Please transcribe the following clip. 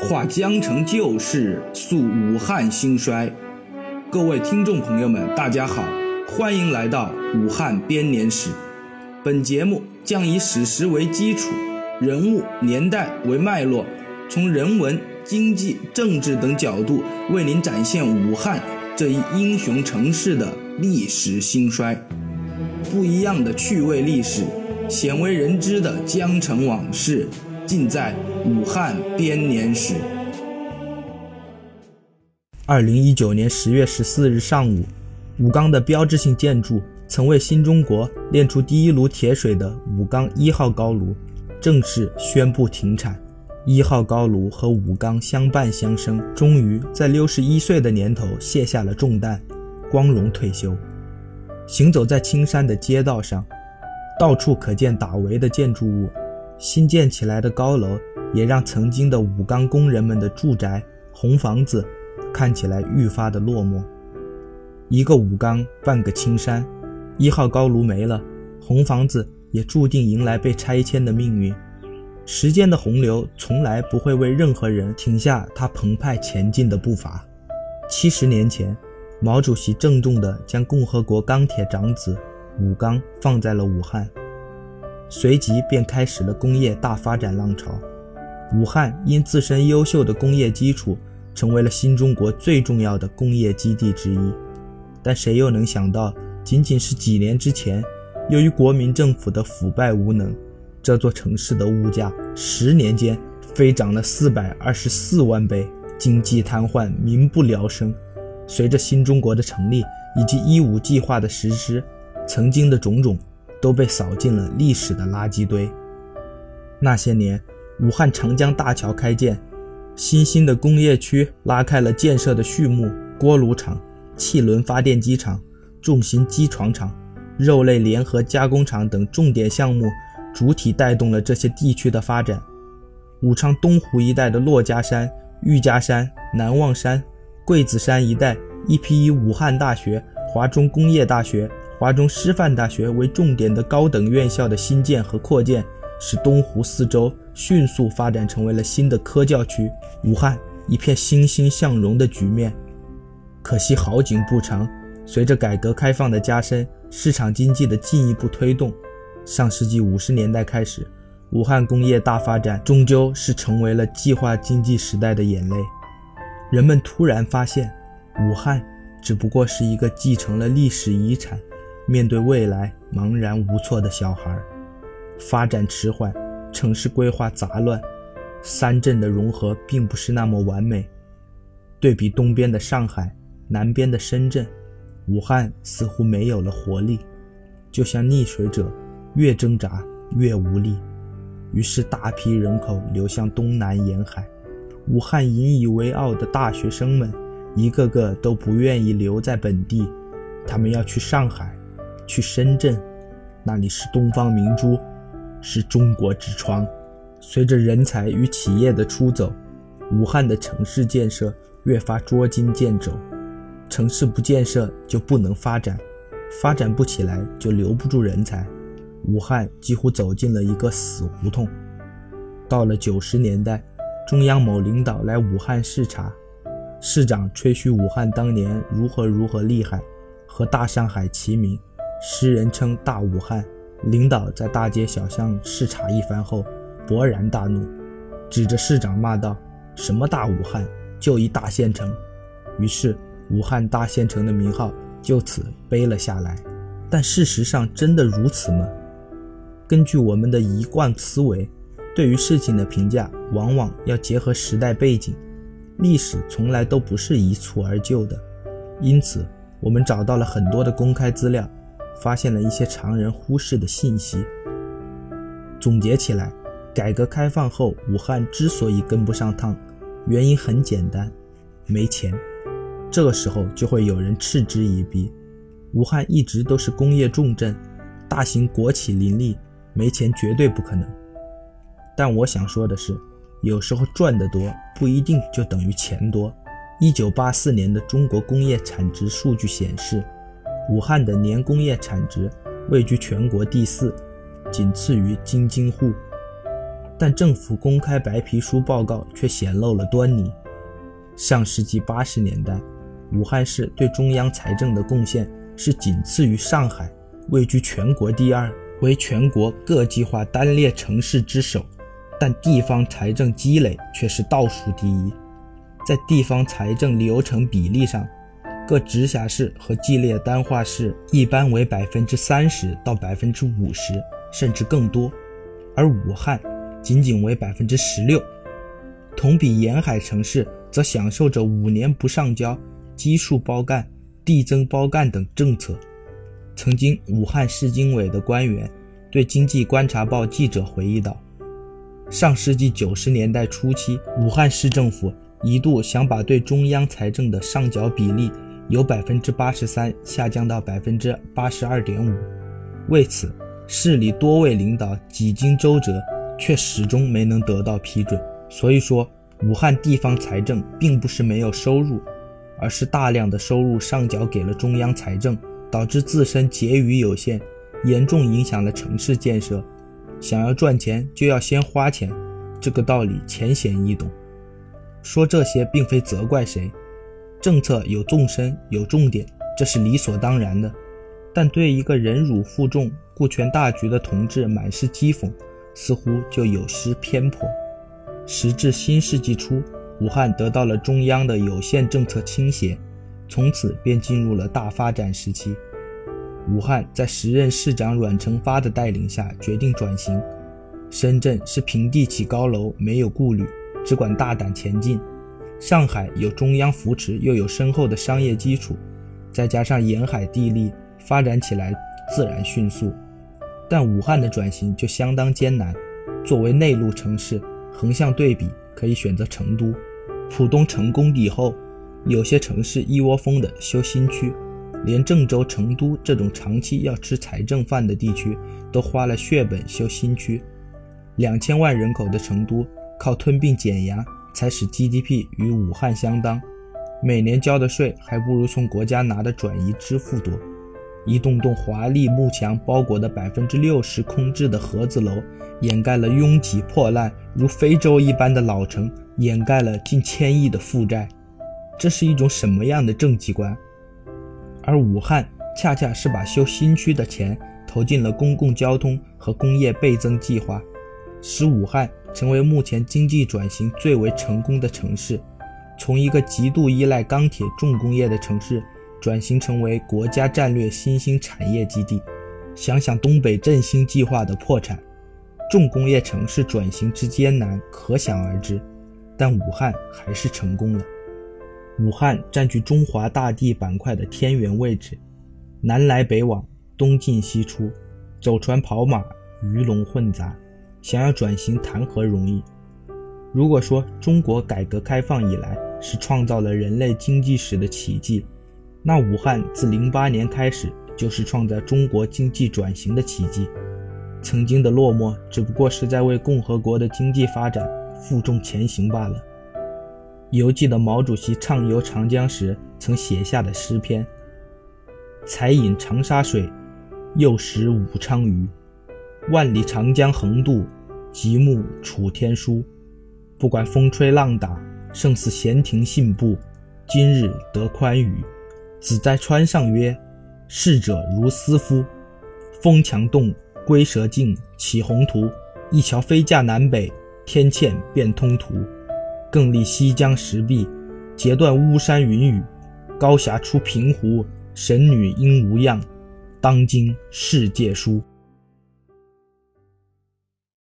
话江城旧事，诉武汉兴衰。各位听众朋友们，大家好，欢迎来到武汉编年史。本节目将以史实为基础，人物年代为脉络，从人文、经济、政治等角度为您展现武汉这一英雄城市的历史兴衰。不一样的趣味历史，鲜为人知的江城往事，尽在武汉编年史。二零一九年十月十四日上午，武钢的标志性建筑，曾为新中国炼出第一炉铁水的武钢一号高炉，正式宣布停产。一号高炉和武钢相伴相生，终于在六十一岁的年头卸下了重担，光荣退休。行走在青山的街道上，到处可见打围的建筑物，新建起来的高楼也让曾经的武钢工人们的住宅红房子看起来愈发的落寞。一个武钢，半个青山，一号高炉没了，红房子也注定迎来被拆迁的命运。时间的洪流从来不会为任何人停下他澎湃前进的步伐。七十年前。毛主席郑重地将共和国钢铁长子武钢放在了武汉，随即便开始了工业大发展浪潮。武汉因自身优秀的工业基础，成为了新中国最重要的工业基地之一。但谁又能想到，仅仅是几年之前，由于国民政府的腐败无能，这座城市的物价十年间飞涨了四百二十四万倍，经济瘫痪，民不聊生。随着新中国的成立以及一五计划的实施，曾经的种种都被扫进了历史的垃圾堆。那些年，武汉长江大桥开建，新兴的工业区拉开了建设的序幕，锅炉厂、汽轮发电机厂、重型机床厂、肉类联合加工厂等重点项目主体带动了这些地区的发展。武昌东湖一带的珞珈山、玉家山、南望山。桂子山一带，一批武汉大学、华中工业大学、华中师范大学为重点的高等院校的新建和扩建，使东湖四周迅速发展成为了新的科教区，武汉一片欣欣向荣的局面。可惜好景不长，随着改革开放的加深，市场经济的进一步推动，上世纪五十年代开始，武汉工业大发展终究是成为了计划经济时代的眼泪。人们突然发现，武汉只不过是一个继承了历史遗产、面对未来茫然无措的小孩。发展迟缓，城市规划杂乱，三镇的融合并不是那么完美。对比东边的上海、南边的深圳，武汉似乎没有了活力，就像溺水者，越挣扎越无力。于是，大批人口流向东南沿海。武汉引以为傲的大学生们，一个个都不愿意留在本地，他们要去上海，去深圳，那里是东方明珠，是中国之窗。随着人才与企业的出走，武汉的城市建设越发捉襟见肘。城市不建设就不能发展，发展不起来就留不住人才。武汉几乎走进了一个死胡同。到了九十年代。中央某领导来武汉视察，市长吹嘘武汉当年如何如何厉害，和大上海齐名，诗人称大武汉。领导在大街小巷视察一番后，勃然大怒，指着市长骂道：“什么大武汉，就一大县城。”于是，武汉大县城的名号就此背了下来。但事实上真的如此吗？根据我们的一贯思维。对于事情的评价，往往要结合时代背景。历史从来都不是一蹴而就的，因此，我们找到了很多的公开资料，发现了一些常人忽视的信息。总结起来，改革开放后，武汉之所以跟不上趟，原因很简单，没钱。这个时候就会有人嗤之以鼻。武汉一直都是工业重镇，大型国企林立，没钱绝对不可能。但我想说的是，有时候赚得多不一定就等于钱多。一九八四年的中国工业产值数据显示，武汉的年工业产值位居全国第四，仅次于京津沪。但政府公开白皮书报告却显露了端倪。上世纪八十年代，武汉市对中央财政的贡献是仅次于上海，位居全国第二，为全国各计划单列城市之首。但地方财政积累却是倒数第一。在地方财政流程比例上，各直辖市和计列单化市一般为百分之三十到百分之五十，甚至更多，而武汉仅仅为百分之十六。同比沿海城市则享受着五年不上交、基数包干、递增包干等政策。曾经，武汉市经委的官员对《经济观察报》记者回忆道：“上世纪九十年代初期，武汉市政府。”一度想把对中央财政的上缴比例由百分之八十三下降到百分之八十二点五，为此，市里多位领导几经周折，却始终没能得到批准。所以说，武汉地方财政并不是没有收入，而是大量的收入上缴给了中央财政，导致自身结余有限，严重影响了城市建设。想要赚钱，就要先花钱，这个道理浅显易懂。说这些并非责怪谁，政策有纵深有重点，这是理所当然的。但对一个忍辱负重、顾全大局的同志满是讥讽，似乎就有失偏颇。时至新世纪初，武汉得到了中央的有限政策倾斜，从此便进入了大发展时期。武汉在时任市长阮成发的带领下决定转型。深圳是平地起高楼，没有顾虑。只管大胆前进。上海有中央扶持，又有深厚的商业基础，再加上沿海地利，发展起来自然迅速。但武汉的转型就相当艰难。作为内陆城市，横向对比，可以选择成都。浦东成功以后，有些城市一窝蜂的修新区，连郑州、成都这种长期要吃财政饭的地区，都花了血本修新区。两千万人口的成都。靠吞并减压才使 GDP 与武汉相当，每年交的税还不如从国家拿的转移支付多。一栋栋华丽幕墙包裹的百分之六十空置的盒子楼，掩盖了拥挤破烂如非洲一般的老城，掩盖了近千亿的负债。这是一种什么样的政绩观？而武汉恰恰是把修新区的钱投进了公共交通和工业倍增计划，使武汉。成为目前经济转型最为成功的城市，从一个极度依赖钢铁重工业的城市，转型成为国家战略新兴产业基地。想想东北振兴计划的破产，重工业城市转型之艰难，可想而知。但武汉还是成功了。武汉占据中华大地板块的天元位置，南来北往，东进西出，走船跑马，鱼龙混杂。想要转型谈何容易？如果说中国改革开放以来是创造了人类经济史的奇迹，那武汉自零八年开始就是创造中国经济转型的奇迹。曾经的落寞只不过是在为共和国的经济发展负重前行罢了。犹记得毛主席畅游长江时曾写下的诗篇：“才饮长沙水，又食武昌鱼。”万里长江横渡，极目楚天舒。不管风吹浪打，胜似闲庭信步。今日得宽裕，子在川上曰：“逝者如斯夫。”风强动，龟蛇静，起宏图。一桥飞架南北，天堑变通途。更立西江石壁，截断巫山云雨。高峡出平湖，神女应无恙。当今世界书。